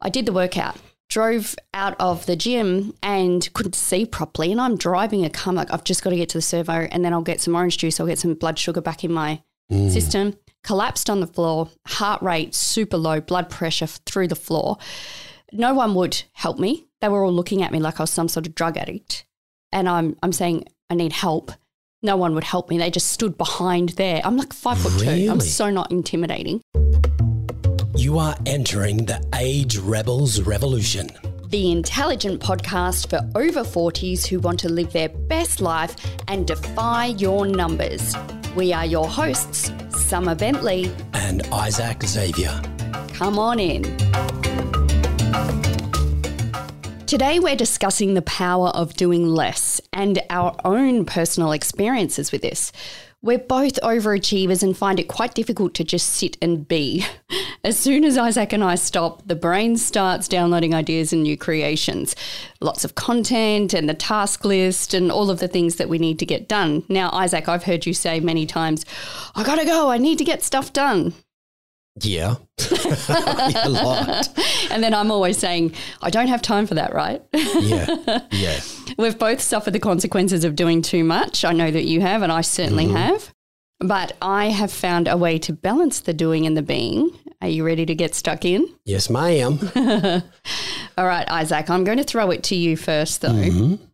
I did the workout, drove out of the gym and couldn't see properly. And I'm driving a car, like, I've just got to get to the servo and then I'll get some orange juice, I'll get some blood sugar back in my mm. system. Collapsed on the floor, heart rate super low, blood pressure through the floor. No one would help me. They were all looking at me like I was some sort of drug addict. And I'm, I'm saying, I need help. No one would help me. They just stood behind there. I'm like five foot two. I'm so not intimidating. You are entering the Age Rebels Revolution. the intelligent podcast for over 40s who want to live their best life and defy your numbers. We are your hosts, Summer Bentley. And Isaac Xavier. Come on in. Today, we're discussing the power of doing less and our own personal experiences with this. We're both overachievers and find it quite difficult to just sit and be. As soon as Isaac and I stop, the brain starts downloading ideas and new creations. Lots of content and the task list and all of the things that we need to get done. Now, Isaac, I've heard you say many times, I gotta go, I need to get stuff done. Yeah. a lot. And then I'm always saying, I don't have time for that, right? Yeah. Yeah. We've both suffered the consequences of doing too much. I know that you have, and I certainly mm-hmm. have. But I have found a way to balance the doing and the being. Are you ready to get stuck in? Yes, ma'am. All right, Isaac, I'm going to throw it to you first, though. Mm-hmm.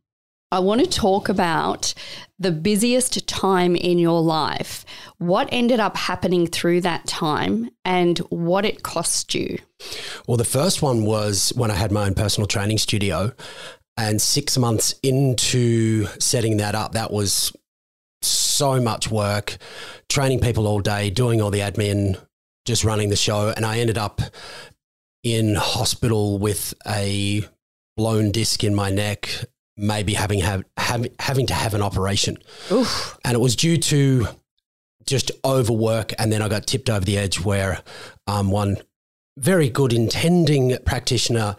I want to talk about the busiest time in your life. What ended up happening through that time and what it cost you? Well, the first one was when I had my own personal training studio. And six months into setting that up, that was so much work, training people all day, doing all the admin, just running the show. And I ended up in hospital with a blown disc in my neck, maybe having have, have, having to have an operation. Oof. And it was due to just overwork. And then I got tipped over the edge where um, one very good intending practitioner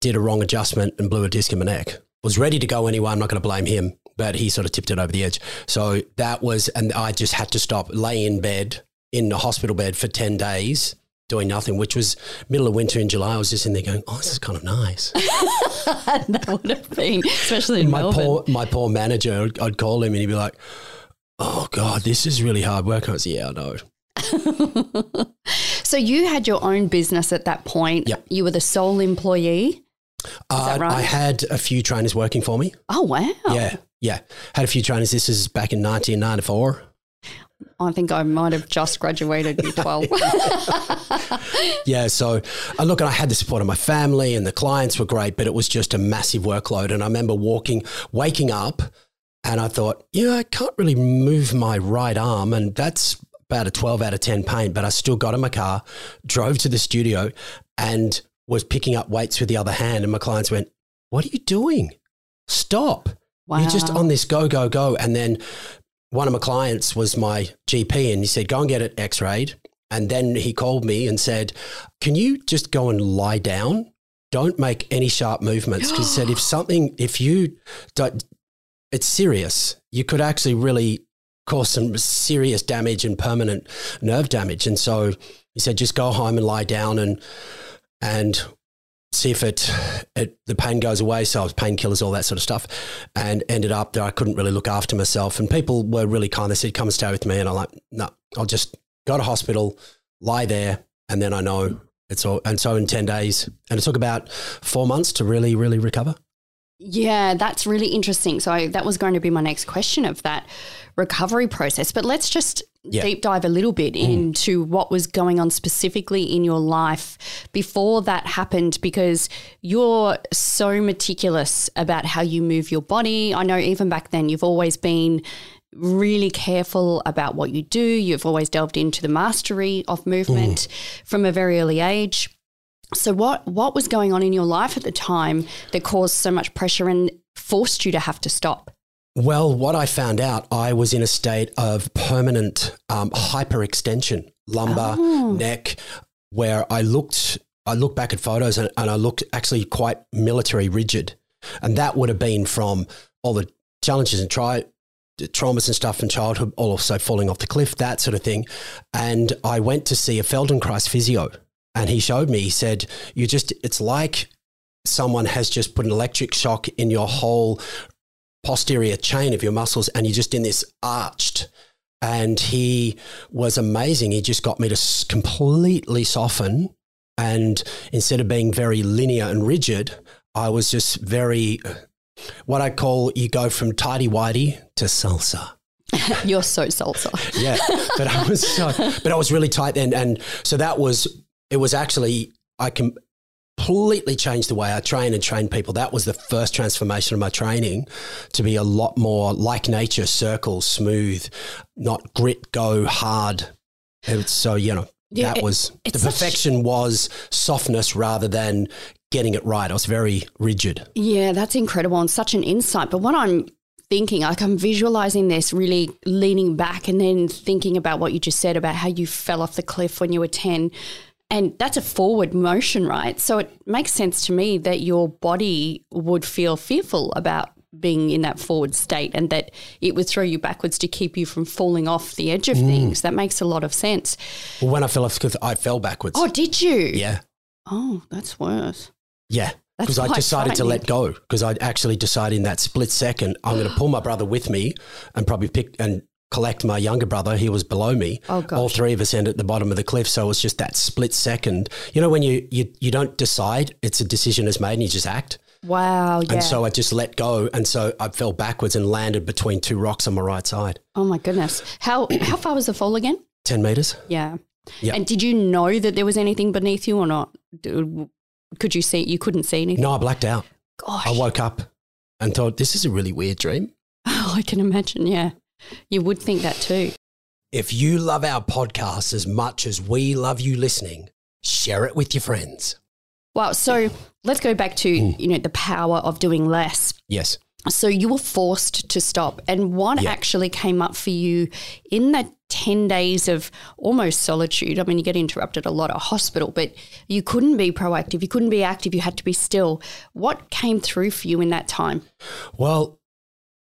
did a wrong adjustment and blew a disc in my neck. Was ready to go anyway. I'm not going to blame him, but he sort of tipped it over the edge. So that was, and I just had to stop, lay in bed in the hospital bed for 10 days doing nothing, which was middle of winter in July. I was just in there going, oh, this is kind of nice. that would have been, especially in my Melbourne. poor, my poor manager, I'd, I'd call him and he'd be like, oh God, this is really hard work. I was, yeah, I know. So you had your own business at that point. Yep. You were the sole employee. Uh, right? I had a few trainers working for me. Oh wow. Yeah, yeah. Had a few trainers. This is back in 1994. I think I might have just graduated year 12. Yeah, so uh, look, and I had the support of my family and the clients were great, but it was just a massive workload. And I remember walking, waking up, and I thought, yeah, I can't really move my right arm, and that's about a 12 out of 10 pain. But I still got in my car, drove to the studio, and was picking up weights with the other hand. And my clients went, What are you doing? Stop. You're just on this go, go, go. And then one of my clients was my GP and he said, go and get it x rayed. And then he called me and said, can you just go and lie down? Don't make any sharp movements. He said, if something, if you don't, it's serious. You could actually really cause some serious damage and permanent nerve damage. And so he said, just go home and lie down and, and see if it, it the pain goes away. So I was painkillers, all that sort of stuff, and ended up that I couldn't really look after myself. And people were really kind. They said, "Come and stay with me," and I'm like, "No, I'll just go to hospital, lie there, and then I know it's all." And so in ten days, and it took about four months to really, really recover. yeah, that's really interesting. So that was going to be my next question of that recovery process. But let's just Yeah. deep dive a little bit mm. into what was going on specifically in your life before that happened because you're so meticulous about how you move your body. I know even back then you've always been really careful about what you do. You've always delved into the mastery of movement mm. from a very early age. So what what was going on in your life at the time that caused so much pressure and forced you to have to stop? Well, what I found out, I was in a state of permanent um, hyperextension, lumbar, Oh. neck, where I looked, I looked back at photos and, and I looked actually quite military rigid. And that would have been from all the challenges and try, traumas and stuff in childhood, all also falling off the cliff, that sort of thing. And I went to see a Feldenkrais physio and he showed me. He said, "You just it's like someone has just put an electric shock in your whole posterior chain of your muscles, and you're just in this arched." And he was amazing. He just got me to completely soften. And instead of being very linear and rigid, I was just very, what I call you go from tidy whitey to salsa. You're so salsa. Yeah, but I was so, but I was really tight then, and so that was it. Was actually I can completely changed the way I train and train people. That was the first transformation of my training to be a lot more like nature, circle, smooth, not grit, go hard. It's so you know Yeah, that it- was the it's such- perfection was softness rather than getting it right. I was very rigid. Yeah, that's incredible and such an insight. But what I'm thinking, like I'm visualizing this really leaning back and then thinking about what you just said about how you fell off the cliff when you were 10. And that's a forward motion, right? So it makes sense to me that your body would feel fearful about being in that forward state and that it would throw you backwards to keep you from falling off the edge of mm. things. That makes a lot of sense. Well, when I fell off because I fell backwards. Oh, did you? yeah. Oh, that's worse. Yeah. Because I decided to let go. Because I actually decided in that split second, I'm going to pull my brother with me and probably pick and collect my younger brother. He was below me. Oh, gosh. All three of us ended at the bottom of the cliff. So it was just that split second. You know, when you, you, you don't decide, it's a decision is made and you just act. Wow. Yeah. And so I just let go. And so I fell backwards and landed between two rocks on my right side. oh my goodness. How how far was the fall again? 10 meters. Yeah. Yeah. And did you know that there was anything beneath you or not? Could you see? You couldn't see anything. No, I blacked out. Gosh. I woke up and thought, this is a really weird dream. Oh, I can imagine. Yeah. You would think that too. If you love our podcast as much as we love you listening, share it with your friends. Well, So let's go back to hmm. you know the power of doing less. Yes. So you were forced to stop, and what actually came up for you in that ten days of almost solitude? I mean, you get interrupted a lot at hospital, but you couldn't be proactive. You couldn't be active. You had to be still. What came through for you in that time? Well,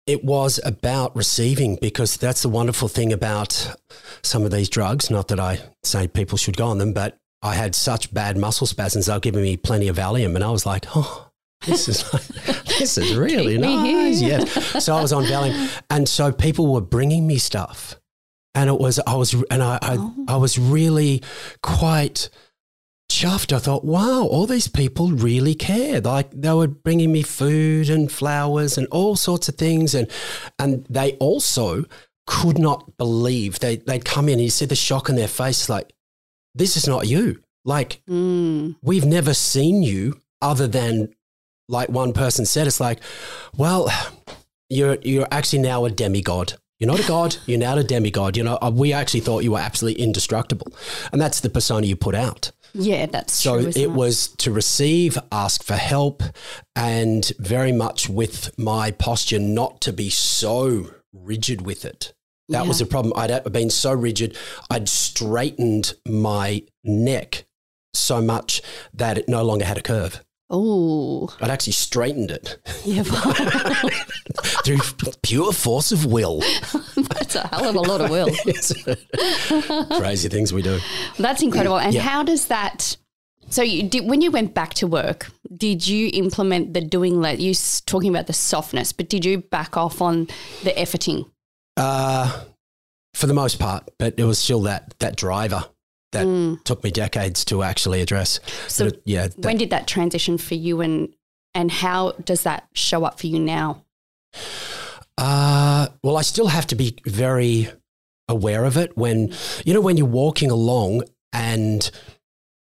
it was about receiving because that's the wonderful thing about some of these drugs. Not that I say people should go on them, but I had such bad muscle spasms. They were giving me plenty of Valium, and I was like, oh, this is this is really nice. here. Yes. So I was on Valium, and so people were bringing me stuff, and it was I was and I I, Oh. I was really quite chuffed. I thought, wow, all these people really cared. Like they were bringing me food and flowers and all sorts of things, and and they also could not believe they they'd come in and you see the shock in their face, like this is not you. Like Mm. we've never seen you other than like one person said. It's like, well, you're you're actually now a demigod. You're not a god. You're now a demigod. You know, uh, we actually thought you were absolutely indestructible, and that's the persona you put out. Yeah, that's So true. it was to receive, ask for help, and very much with my posture not to be so rigid with it. That was the problem. I'd been so rigid, I'd straightened my neck so much that it no longer had a curve. Oh, I'd actually straightened it yeah. through pure force of will. that's a hell of a lot of will. Crazy things we do. That's incredible. And Yeah. how does that? So, you did, when you went back to work, did you implement the doing let? You talking about the softness, but did you back off on the efforting? Uh, for the most part, but it was still that that driver that Mm. took me decades to actually address. So it- yeah, that- when did that transition for you, and and how does that show up for you now? Uh, well, I still have to be very aware of it when, you know, when you're walking along and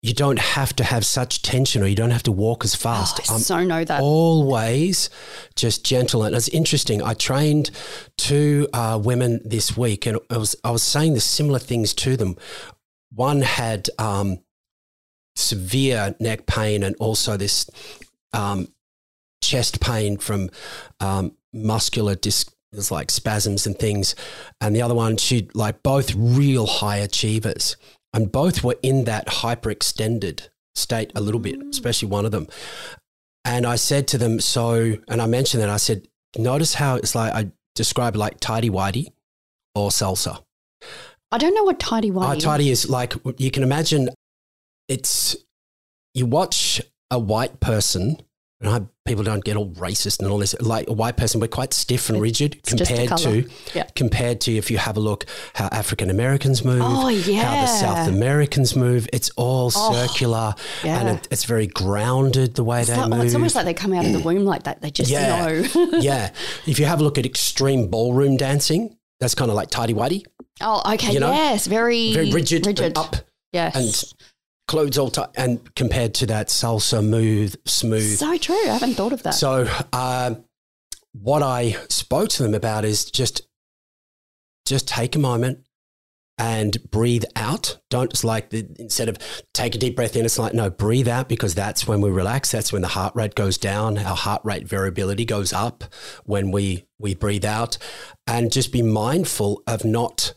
you don't have to have such tension or you don't have to walk as fast. Oh, I I'm so know that. always just gentle. And it's interesting. I trained two uh, women this week and I was, I was saying the similar things to them. One had um, severe neck pain and also this um, chest pain from um, muscular disc, it's like spasms and things. And the other one, she like both real high achievers. And both were in that hyperextended state a little bit, especially one of them. And I said to them, so, and I mentioned that I said, notice how it's like I describe like tidy whitey or salsa. I don't know what tidy Uh, whitey. is. tidy is like you can imagine it's you watch a white person and I, people don't get all racist and all this. Like a white person, we're quite stiff and rigid It's compared to Yeah. compared to if you have a look how African Americans move, Oh, yeah. how the. South Americans move. It's all Oh, circular yeah. and it, it's very grounded the way It's, they like- oh, move. it's almost like they come out of the womb like that. They just yeah, know. yeah. If you have a look at extreme ballroom dancing, that's kind of like tidy whitey, oh, okay. You know, yes. Very, very rigid, Rigid. up yes. and clothes all tight, and compared to that salsa, smooth, smooth. so true. I haven't thought of that. So, um, what I spoke to them about is just, just take a moment and breathe out. Don't just like the, instead of take a deep breath in, it's like no, breathe out because that's when we relax. That's when the heart rate goes down. Our heart rate variability goes up when we we breathe out, and just be mindful of not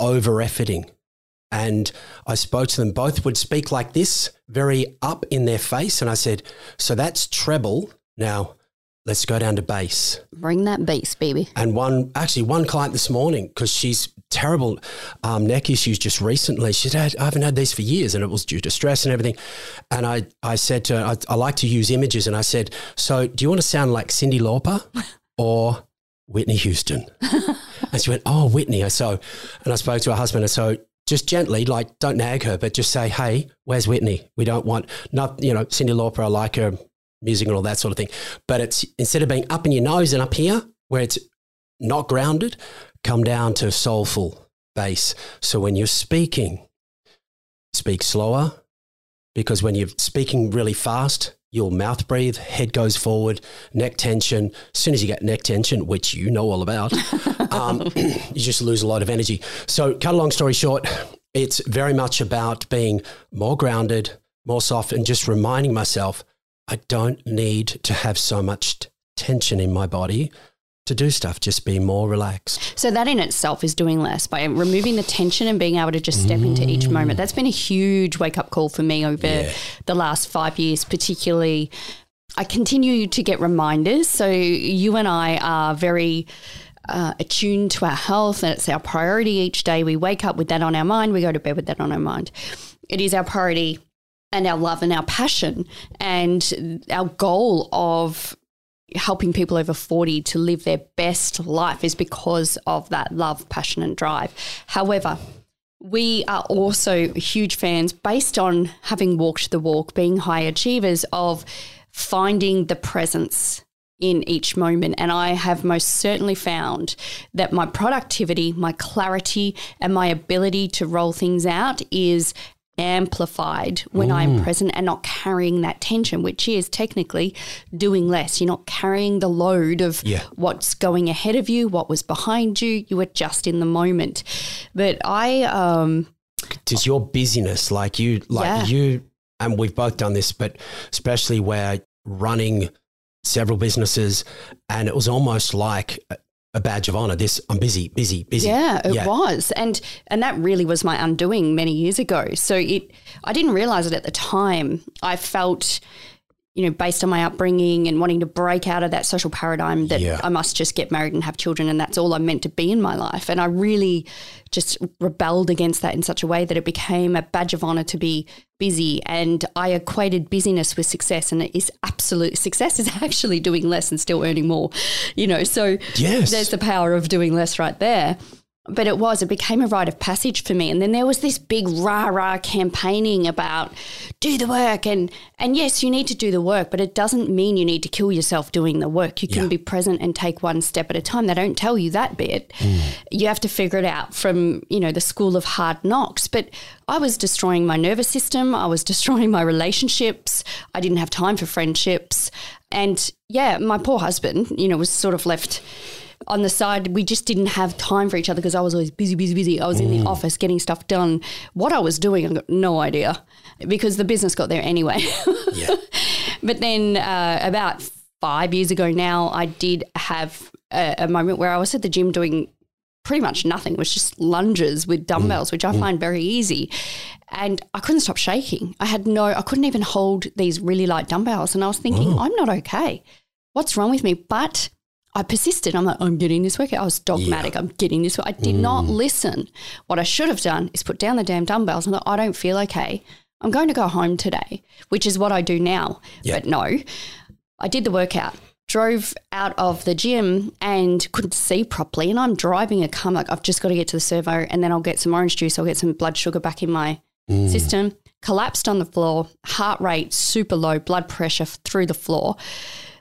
over efforting. And I spoke to them, both would speak like this, very up in their face. And I said, So that's treble. Now let's go down to bass. Bring that bass, baby. And one, actually, one client this morning, because she's terrible um, neck issues just recently, she said, I haven't had these for years. And it was due to stress and everything. And I, I said to her, I, I like to use images. And I said, So do you want to sound like Cyndi Lauper or Whitney Houston? and she went, Oh, Whitney. I so, and I spoke to her husband. And so, just gently, like, don't nag her, but just say, Hey, where's Whitney? We don't want, not, you know, Cyndi Lauper, I like her music and all that sort of thing. But it's instead of being up in your nose and up here, where it's not grounded, come down to soulful bass. So when you're speaking, speak slower because when you're speaking really fast, you'll mouth breathe, head goes forward, neck tension. As soon as you get neck tension, which you know all about, um, you just lose a lot of energy. So, cut a long story short, it's very much about being more grounded, more soft, and just reminding myself I don't need to have so much t- tension in my body to do stuff. Just be more relaxed. So that in itself is doing less by removing the tension and being able to just step into each moment. That's been a huge wake up call for me over Yeah. the last five years, particularly. I continue to get reminders. So you and I are very uh, attuned to our health, and it's our priority each day. We wake up with that on our mind. We go to bed with that on our mind. It is our priority and our love and our passion and our goal of helping people over 40 to live their best life is because of that love, passion, and drive. However, we are also huge fans, based on having walked the walk, being high achievers, of finding the presence in each moment. And I have most certainly found that my productivity, my clarity, and my ability to roll things out is amplified when I'm present and not carrying that tension, which is technically doing less. You're not carrying the load of Yeah. what's going ahead of you, what was behind you. You were just in the moment. But I, um, Does your busyness, like you, like Yeah. you, and we've both done this, but especially where running several businesses, and it was almost like a, badge of honor. This I'm busy, busy, busy. Yeah, it was. And and that really was my undoing many years ago. So it I didn't realize it at the time. I felt you know, based on my upbringing and wanting to break out of that social paradigm that Yeah. I must just get married and have children and that's all I'm meant to be in my life. And I really just rebelled against that in such a way that it became a badge of honor to be busy. And I equated busyness with success. And it is absolute success is actually doing less and still earning more, you know. So Yes. there's the power of doing less right there. But it was, it became a rite of passage for me. And then there was this big rah rah campaigning about do the work. And, and yes, you need to do the work, but it doesn't mean you need to kill yourself doing the work. You can Yeah. be present and take one step at a time. They don't tell you that bit. Mm. You have to figure it out from, you know, the school of hard knocks. But I was destroying my nervous system. I was destroying my relationships. I didn't have time for friendships. And yeah, my poor husband, you know, was sort of left on the side. We just didn't have time for each other because I was always busy, busy, busy. I was in the mm. office getting stuff done. What I was doing, I got no idea because the business got there anyway. Yeah. But then uh, about five years ago now, I did have a, a moment where I was at the gym doing pretty much nothing. It was just lunges with mm. dumbbells, which I mm. find very easy. And I couldn't stop shaking. I had no, I couldn't even hold these really light dumbbells. And I was thinking, oh. I'm not okay. What's wrong with me? But I persisted. I'm like, I'm getting this workout. I was dogmatic. I'm getting this. I did not mm. listen. What I should have done is put down the damn dumbbells and thought, I don't feel okay. I'm going to go home today, which is what I do now. Yeah. But no, I did the workout, drove out of the gym and couldn't see properly. And I'm driving a car, like, I've just got to get to the servo and then I'll get some orange juice, I'll get some blood sugar back in my mm. system. Collapsed on the floor, heart rate super low, blood pressure through the floor.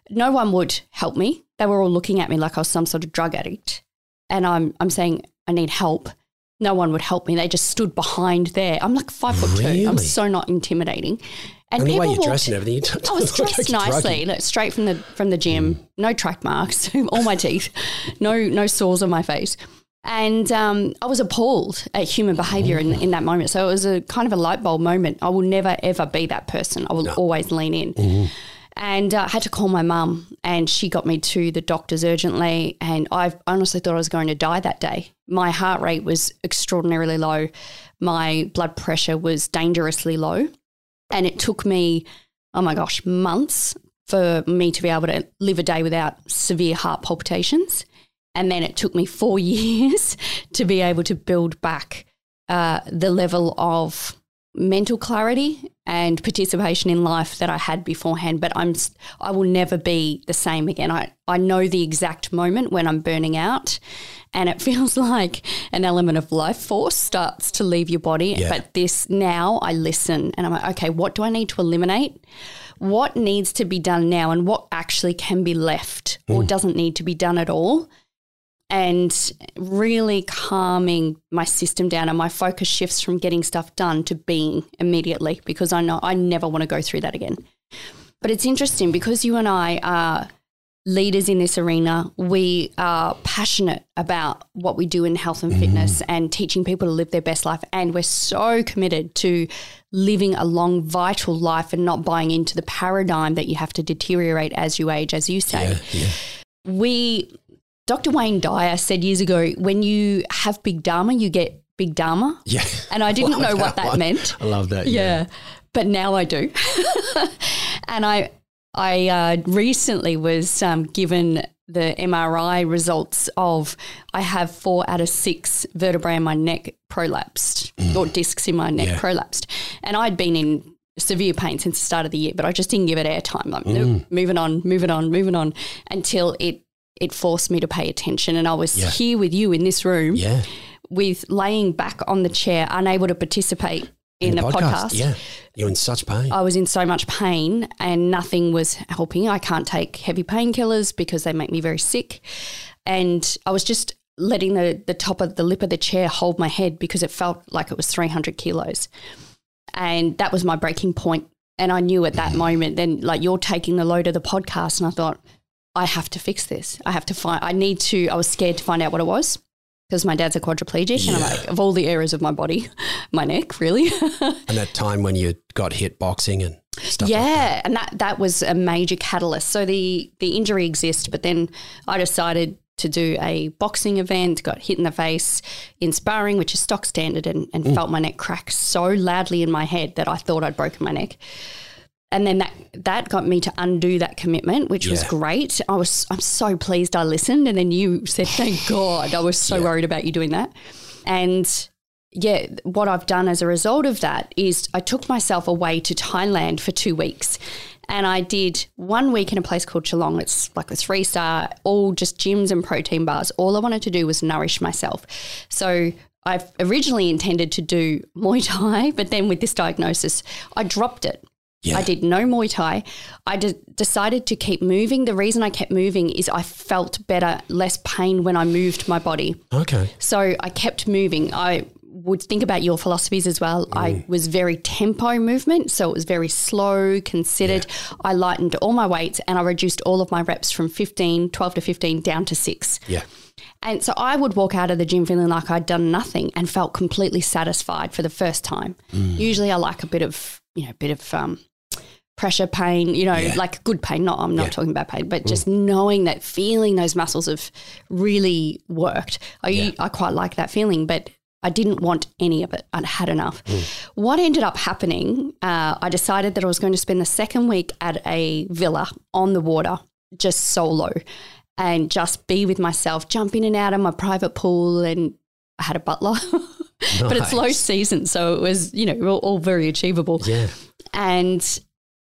No one would help me. They were all looking at me like I was some sort of drug addict. And I'm, I'm saying, I need help. No one would help me. They just stood behind there. I'm like five foot two. I'm so not intimidating. And, the way people you're walked- dressed and everything, I was look like dressed nicely, look, straight from the from the gym. No track marks, all my teeth, no no sores on my face, and um, I was appalled at human behaviour in, in that moment. So it was a kind of a light bulb moment. I will never ever be that person. I will always lean in. Mm-hmm. And uh, I had to call my mum, and she got me to the doctors urgently. And I honestly thought I was going to die that day. My heart rate was extraordinarily low. My blood pressure was dangerously low. And it took me, oh my gosh, months for me to be able to live a day without severe heart palpitations. And then it took me four years to be able to build back uh, the level of mental clarity and participation in life that I had beforehand. But I'm, I will never be the same again. I, I know the exact moment when I'm burning out, and it feels like an element of life force starts to leave your body. Yeah. But this now, I listen and I'm like, okay, what do I need to eliminate? What needs to be done now, and what actually can be left or mm. doesn't need to be done at all? And really calming my system down and my focus shifts from getting stuff done to being immediately because I know I never want to go through that again. But it's interesting because you and I are leaders in this arena. We are passionate about what we do in health and mm-hmm. fitness and teaching people to live their best life. And we're so committed to living a long, vital life and not buying into the paradigm that you have to deteriorate as you age, as you say Yeah, yeah. we Dr. Wayne Dyer said years ago, when you have big dharma, you get big dharma. Yeah. And I didn't know Love what that one. meant. I love that. Yeah. But now I do. and I I uh, recently was um, given the MRI results of I have four out of six vertebrae in my neck prolapsed or discs in my neck Yeah. prolapsed. And I'd been in severe pain since the start of the year, but I just didn't give it airtime. Like, nope, moving on, moving on, moving on until it it forced me to pay attention. And I was Yeah. here with you in this room Yeah. with laying back on the chair, unable to participate in, the, podcast. Yeah. You're in such pain. I was in so much pain and nothing was helping. I can't take heavy painkillers because they make me very sick. And I was just letting the, the top of the lip of the chair hold my head because it felt like it was 300 kilos. And that was my breaking point. And I knew at that mm-hmm. moment, then like you're taking the load of the podcast. And I thought, I have to fix this. I have to find, I need to, I was scared to find out what it was because my dad's a quadriplegic. And I'm like, of all the areas of my body, my neck, really? and that time when you got hit boxing and stuff yeah, like that. and that that was a major catalyst. So the the injury exists, but then I decided to do a boxing event, got hit in the face in sparring, which is stock standard, and, and mm. felt my neck crack so loudly in my head that I thought I'd broken my neck. And then that that got me to undo that commitment, which was great. I was I'm so pleased I listened, and then you said, "Thank God." I was so worried about you doing that, and yeah, what I've done as a result of that is I took myself away to Thailand for two weeks. And I did one week in a place called Chalong. It's like a three star, all just gyms and protein bars. All I wanted to do was nourish myself. So I've originally intended to do Muay Thai, but then with this diagnosis, I dropped it. Yeah. I did no Muay Thai. I de- decided to keep moving. The reason I kept moving is I felt better, less pain when I moved my body. Okay. So I kept moving. I would think about your philosophies as well. I mm. was very tempo movement, so it was very slow, considered. I lightened all my weights and I reduced all of my reps from 15, 12 to 15 down to 6. Yeah. And so I would walk out of the gym feeling like I'd done nothing and felt completely satisfied for the first time. Mm. Usually I like a bit of, you know, a bit of um, pressure pain, you know, Yeah. like good pain. Not I'm not Yeah. talking about pain, but just knowing that feeling those muscles have really worked. I Yeah. I quite like that feeling, but I didn't want any of it. I'd had enough. What ended up happening, uh, I decided that I was going to spend the second week at a villa on the water, just solo, and just be with myself, jump in and out of my private pool. And I had a butler. but it's low season, so it was you know all, all very achievable. Yeah. And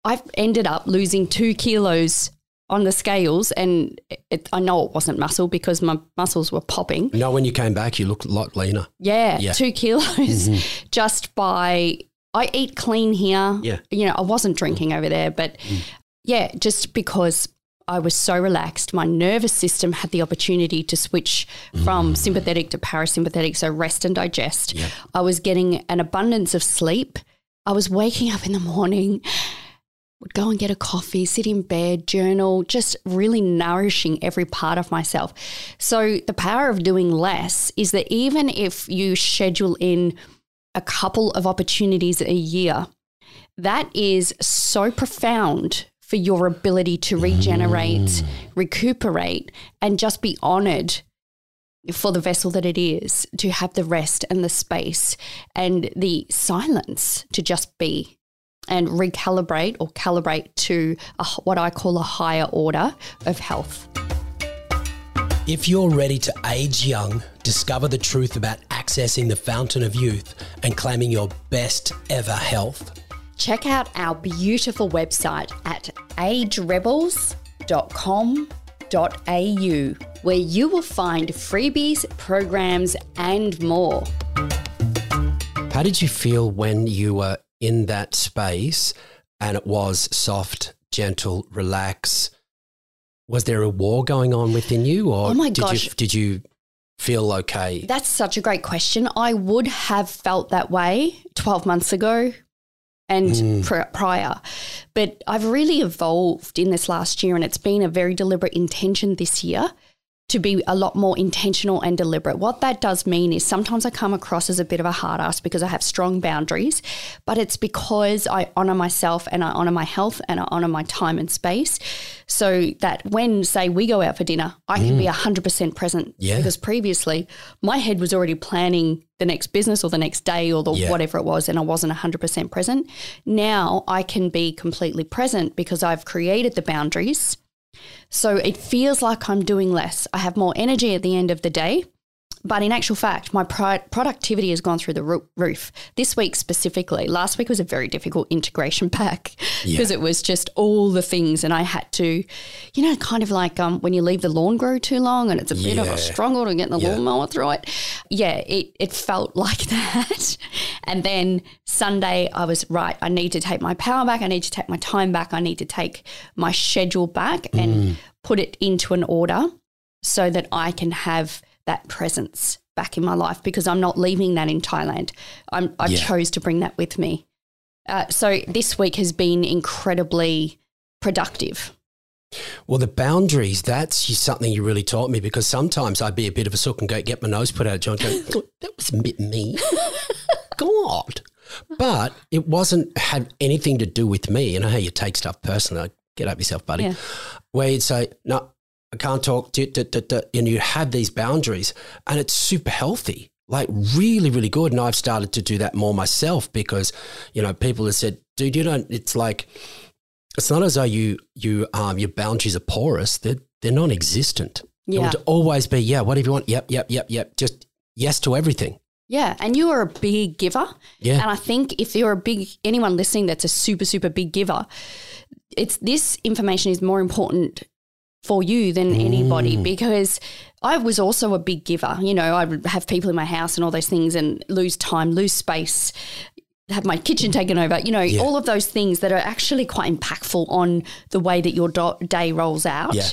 I ended up losing two kilos on the scales, and it, I know it wasn't muscle because my muscles were popping. No, when you came back, you looked a lot leaner. Yeah, Yeah. two kilos mm-hmm. just by I eat clean here. Yeah. You know, I wasn't drinking over there, but mm. yeah, just because I was so relaxed, my nervous system had the opportunity to switch from mm. sympathetic to parasympathetic, so rest and digest. Yeah. I was getting an abundance of sleep. I was waking up in the morning, would go and get a coffee, sit in bed, journal, just really nourishing every part of myself. So, the power of doing less is that even if you schedule in a couple of opportunities a year, that is so profound for your ability to regenerate, mm. recuperate, and just be honored for the vessel that it is to have the rest and the space and the silence to just be and recalibrate or calibrate to a, what I call a higher order of health. If you're ready to age young, discover the truth about accessing the fountain of youth and claiming your best ever health, Check out our beautiful website at agerebels.com.au, where you will find freebies, programs, and more. how did you feel when you were in that space and it was soft, gentle, relax? Was there a war going on within you, or Oh my did gosh. you did you feel okay? That's such a great question. I would have felt that way 12 months ago and mm. pr- prior. But I've really evolved in this last year, and it's been a very deliberate intention this year to be a lot more intentional and deliberate. What that does mean is sometimes I come across as a bit of a hard ass because I have strong boundaries, but it's because I honor myself and I honor my health and I honor my time and space. So that when, say, we go out for dinner, I can be mm. 100% present. Yeah. Because previously my head was already planning the next business or the next day or the Yeah. whatever it was, and I wasn't 100% present. Now I can be completely present because I've created the boundaries. So it feels like I'm doing less. I have more energy at the end of the day. But in actual fact, my pro- productivity has gone through the roo- roof. This week specifically, last week was a very difficult integration pack because it was just all the things, and I had to, you know, kind of like um, when you leave the lawn grow too long, and it's a bit of a struggle to get the Yeah. lawnmower through it. Yeah, it it felt like that. And then Sunday, I was right. I need to take my power back. I need to take my time back. I need to take my schedule back and put it into an order so that I can have that presence back in my life because I'm not leaving that in Thailand. I'm, I Yeah. chose to bring that with me. Uh, so this week has been incredibly productive. Well, the boundaries, that's something you really taught me because sometimes I'd be a bit of a sook and go get my nose put out joint. Go, that was a bit me. God. But it wasn't had anything to do with me. You know how you take stuff personally. Get up yourself, buddy. Yeah. Where you'd say, no, I can't talk. duh, duh, duh, duh," And you have these boundaries and it's super healthy. Like really, really good. And I've started to do that more myself because, you know, people have said, dude, you don't, it's like, it's not as though you you um your boundaries are porous. They're they're non-existent. Yeah. It would always be yeah. Whatever you want. Yep, yep, yep, yep. Just yes to everything. Yeah. And you are a big giver. Yeah. And I think if you're a big, anyone listening that's a super, super big giver, it's this information is more important for you than anybody mm. because I was also a big giver. You know, I would have people in my house and all those things and lose time, lose space, have my kitchen taken over, you know, all of those things that are actually quite impactful on the way that your do- day rolls out. Yeah.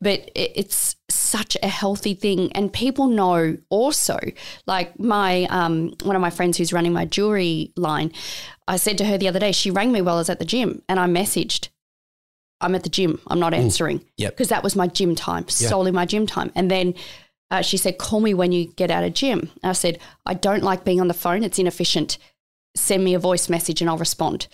But it, it's such a healthy thing. And people know also, like my, um, one of my friends who's running my jewelry line, I said to her the other day, she rang me while I was at the gym and I messaged, I'm at the gym. I'm not answering. Yep. Because that was my gym time, solely my gym time. And then uh, she said, call me when you get out of gym. And I said, I don't like being on the phone. It's inefficient. Send me a voice message and I'll respond.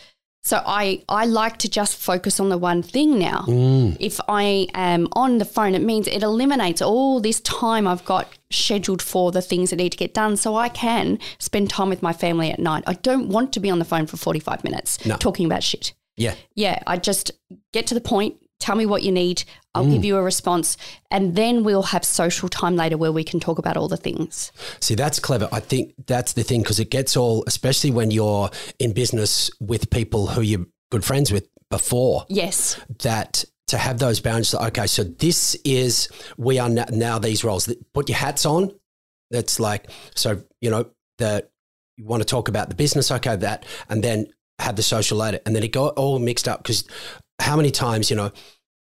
So I, I like to just focus on the one thing now. Mm. If I am on the phone, it means it eliminates all this time I've got scheduled for the things that need to get done so I can spend time with my family at night. I don't want to be on the phone for 45 minutes No. talking about shit Yeah. yeah, I just get to the point, tell me what you need. I'll give mm. you a response. And then we'll have social time later where we can talk about all the things. See, that's clever. I think that's the thing because it gets all, especially when you're in business with people who you're good friends with before, Yes. that to have those boundaries. Okay, so this is, we are now, now these roles. Put your hats on. That's like, so, you know, that you want to talk about the business, okay, that, and then have the social later. And then it got all mixed up because how many times, you know,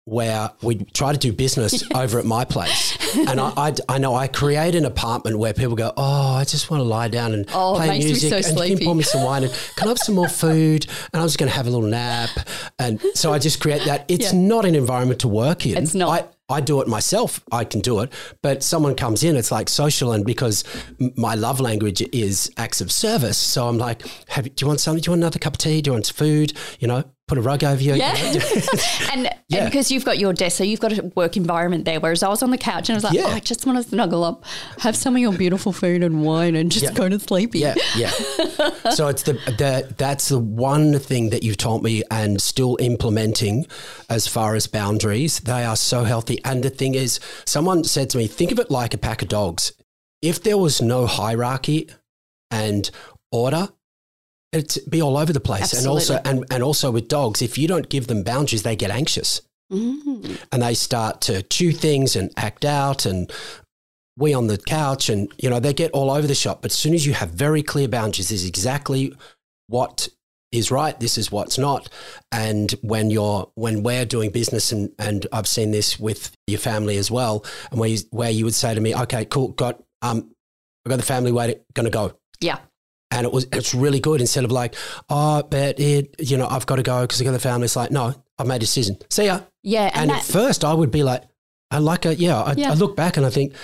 where we try to do business over at my place. And I, I, I know I create an apartment where people go, Oh, I just want to lie down and Oh, play music. so and can you sleepy." pour me some wine? And can I have some more food? And I'm just going to have a little nap. And so I just create that. It's Yeah. not an environment to work in. It's not. I, I do it myself. I can do it. But someone comes in, it's like social. And because m- my love language is acts of service. So I'm like, have, do you want something? Do you want another cup of tea? Do you want some food? You know, put a rug over you. Yeah. You know? and, Yeah. and because you've got your desk, so you've got a work environment there. Whereas I was on the couch and I was like, Yeah. oh, I just want to snuggle up, have some of your beautiful food and wine and just Yeah. go to sleepy. Yeah, yeah. so it's the, the that's the one thing that you've taught me and still implementing as far as boundaries. They are so healthy. And the thing is, someone said to me, think of it like a pack of dogs. If there was no hierarchy and order, it'd be all over the place. And also and, and also with dogs, if you don't give them boundaries, they get anxious Mm. and they start to chew things and act out and we on the couch and you know they get all over the shop but as soon as you have very clear boundaries this is exactly what is right this is what's not and when you're when we're doing business and and I've seen this with your family as well and where you, where you would say to me okay cool got um I've got the family waiting going to go Yeah. And it was it's really good instead of like oh but it you know I've got to go because I got the family it's like no I've made a decision see ya Yeah. and And, at first, I would be like, I like a, yeah, I, Yeah. I look back and I think,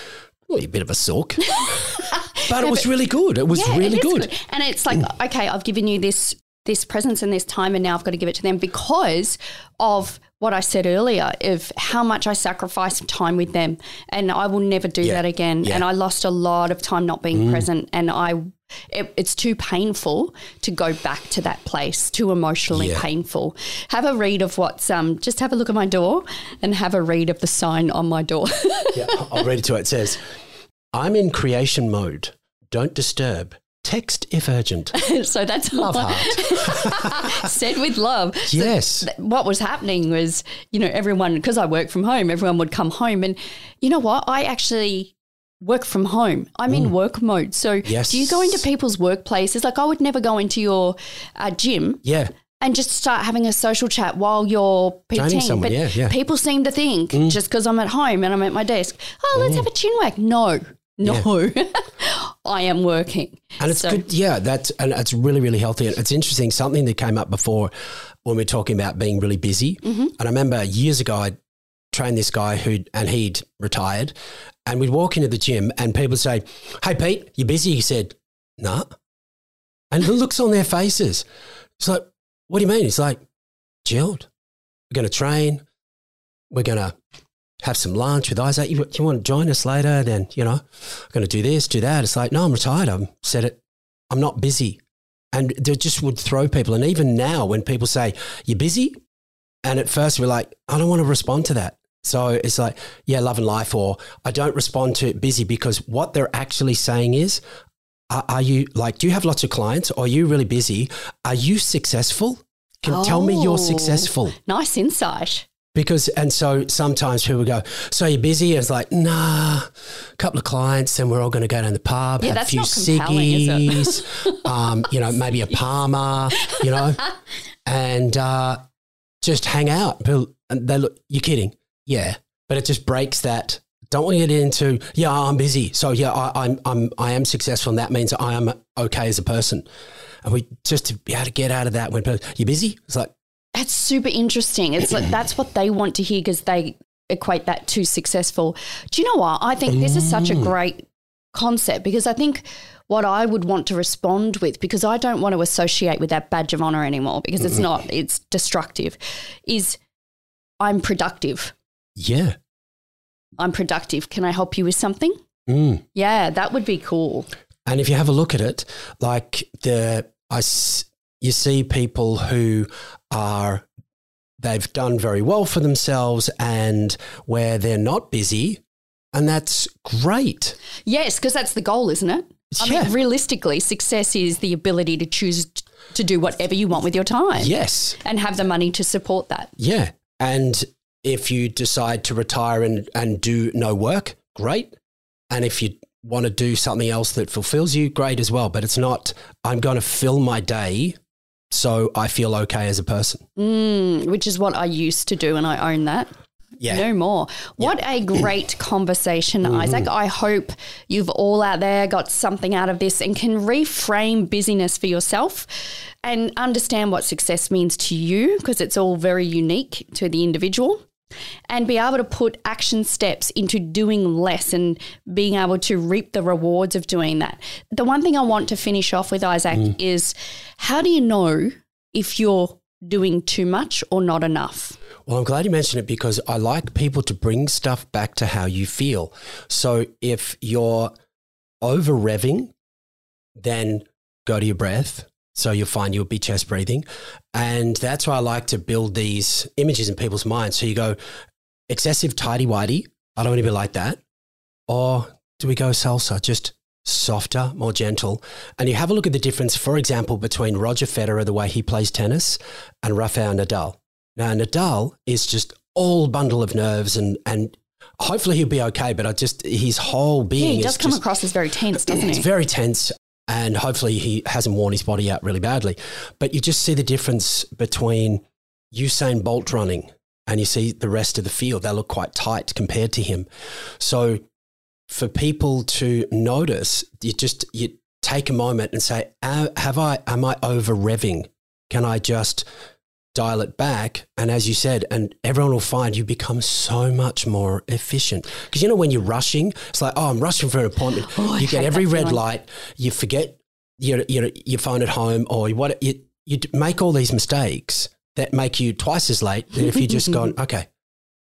well, you're a bit of a sook. but it was really good. It was yeah, really is good. And it's like, okay, I've given you this this presence and this time and now I've got to give it to them because of what I said earlier of how much I sacrificed time with them and I will never do Yeah. that again Yeah. Mm. and I lost a lot of time not being present and I it, it's too painful to go back to that place too emotionally Yeah. painful have a read of what's um just have a look at my door and have a read of the sign on my door Yeah, I'll read it to it. It says, I'm in creation mode. Don't disturb. Text if urgent. so that's Love heart. said with love So Yes. th- what was happening was, you know, everyone, because I work from home, everyone would come home. And you know what? I actually work from home. I'm in work mode. So Mm. Yes. do you go into people's workplaces? Like I would never go into your uh, gym Yeah. and just start having a social chat while you're PTing. someone, But yeah, yeah. people seem to think just because I'm at home and I'm at my desk, oh, let's have a chin whack. No, no. I am working. And it's So- good. Yeah, that's and it's really, really healthy. And it's interesting. Something that came up before when we were talking about being really busy. Mm-hmm. And I remember years ago, I trained this guy who and he'd retired, and we'd walk into the gym, and people say, "Hey, Pete, you're busy?" He said, "Nah." And the looks on their faces, it's like, "What do you mean?" It's like, "Chilled. We're going to train. We're going to." Have some lunch with Isaac. You, you want to join us later? Then you know, I'm going to do this, do that. It's like, no, I'm retired. I'm said it. I'm not busy. And they just would throw people. And even now, when people say, you're busy, and at first we're like, I don't want to respond to that. So it's like, yeah, love and life, or I don't respond to busy because what they're actually saying is, are, are you like, do you have lots of clients? Or Are you really busy? Are you successful? Can tell me Oh. you're successful. Nice insight. Because, and so sometimes people go, So you're busy? And it's like, Nah, a couple of clients, then we're all going to go down the pub, Yeah, have a few not compelling, is it? ciggies, um, you know, maybe a parma, you know, and uh, just hang out. People- And they look, You're kidding. Yeah. But it just breaks that. Don't want to get into, yeah, I'm busy. So yeah, I, I'm, I'm, I am successful. And that means I am okay as a person. And we just to be able to get out of that when you're busy. It's like, That's super interesting. It's like that's what they want to hear because they equate that to successful. Do you know what? I think this is such a mm. great concept because I think what I would want to respond with, because I don't want to associate with that badge of honor anymore because it's not, it's destructive, is I'm productive. Yeah. I'm productive. Can I help you with something? Mm. Yeah, that would be cool. And if you have a look at it, like the I you see people who are they've done very well for themselves and where they're not busy. And that's great. Yes, because that's the goal, isn't it? I Yeah. mean, realistically, success is the ability to choose to do whatever you want with your time. Yes. And have the money to support that. Yeah. And if you decide to retire and, and do no work, great. And if you want to do something else that fulfills you, great as well. But it's not, I'm going to fill my day so I feel okay as a person. Mm, which is what I used to do, and I own that. Yeah. No more. What a great conversation, Isaac. I hope you've all out there got something out of this and can reframe busyness for yourself and understand what success means to you because it's all very unique to the individual. And be able to put action steps into doing less and being able to reap the rewards of doing that. The one thing I want to finish off with, Isaac, mm. is how do you know if you're doing too much or not enough? Well, I'm glad you mentioned it because I like people to bring stuff back to how you feel. So if you're over revving, then go to your breath. So you'll find you'll be chest breathing. And that's why I like to build these images in people's minds. So you go excessive tidy whitey. I don't want to be like that. Or do we go salsa? Just softer, more gentle. And you have a look at the difference, for example, between Roger Federer, the way he plays tennis, and Rafael Nadal. Now, Nadal is just all bundle of nerves and, and hopefully he'll be okay, but I just, his whole Yeah, being he is does come just, across as very tense, doesn't it's he? very tense. And hopefully he hasn't worn his body out really badly. But you just see the difference between Usain Bolt running and you see the rest of the field. They look quite tight compared to him. So for people to notice, you just you take a moment and say, "Uh, "Have I? Am I over revving? Can I just dial it back?" And as you said, and everyone will find you become so much more efficient. Because you know when you're rushing, it's like, "Oh, I'm rushing for an appointment." Oh, I you get every red feeling. light. You forget your your your phone at home, or what you you make all these mistakes that make you twice as late than if you just gone, "Okay,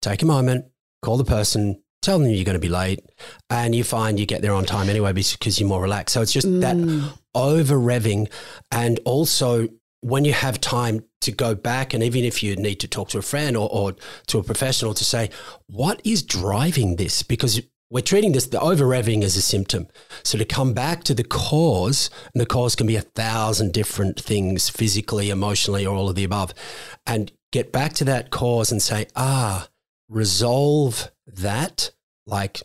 take a moment, call the person." Tell them you're going to be late, and you find you get there on time anyway because you're more relaxed. So it's just that Mm. over revving, and also when you have time to go back, and even if you need to talk to a friend or, or to a professional to say, what is driving this? Because we're treating this, the over revving, as a symptom. So to come back to the cause, and the cause can be a thousand different things physically, emotionally, or all of the above, and get back to that cause and say, ah, resolve that, like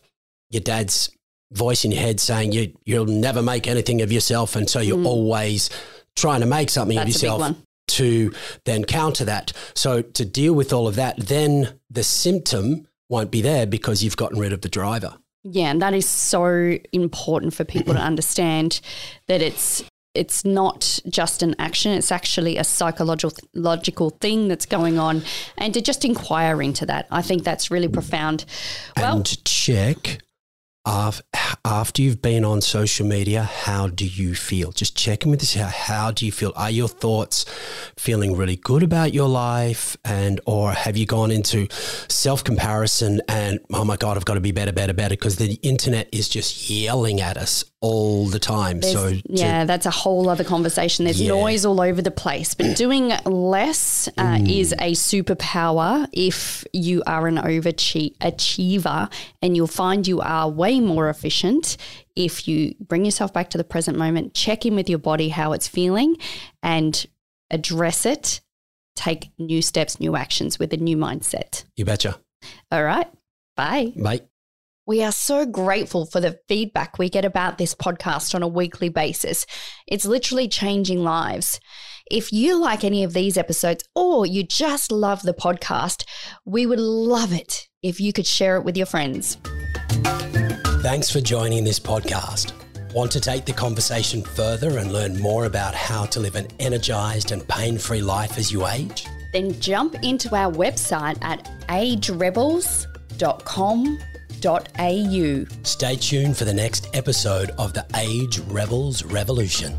your dad's voice in your head saying you you'll never make anything of yourself, and so you're always trying to make something of Mm. That's big yourself. To then counter that. So to deal with all of that, then the symptom won't be there because you've gotten rid of the driver. Yeah, and that is so important for people to understand that it's it's not just an action; it's actually a psychological logical thing that's going on, and to just inquire into that, I think that's really profound. Well, and check after you've been on social media, how do you feel? Just check in with this. How, how do you feel? Are your thoughts feeling really good about your life? And, or have you gone into self comparison and, oh my God, I've got to be better, better, better? Because the internet is just yelling at us all the time. There's- So, to- yeah, that's a whole other conversation. There's Yeah. noise all over the place, but doing less uh, is a superpower if you are an overachiever, and you'll find you are way more efficient if you bring yourself back to the present moment, check in with your body how it's feeling, and address it. Take new steps, new actions with a new mindset. you betcha. All right, bye. Mate. We are so grateful for the feedback we get about this podcast on a weekly basis. It's literally changing lives. If you like any of these episodes or you just love the podcast, we would love it if you could share it with your friends. Thanks for joining this podcast. Want to take the conversation further and learn more about how to live an energized and pain free life as you age? Then jump into our website at Stay tuned for the next episode of the Age Rebels Revolution.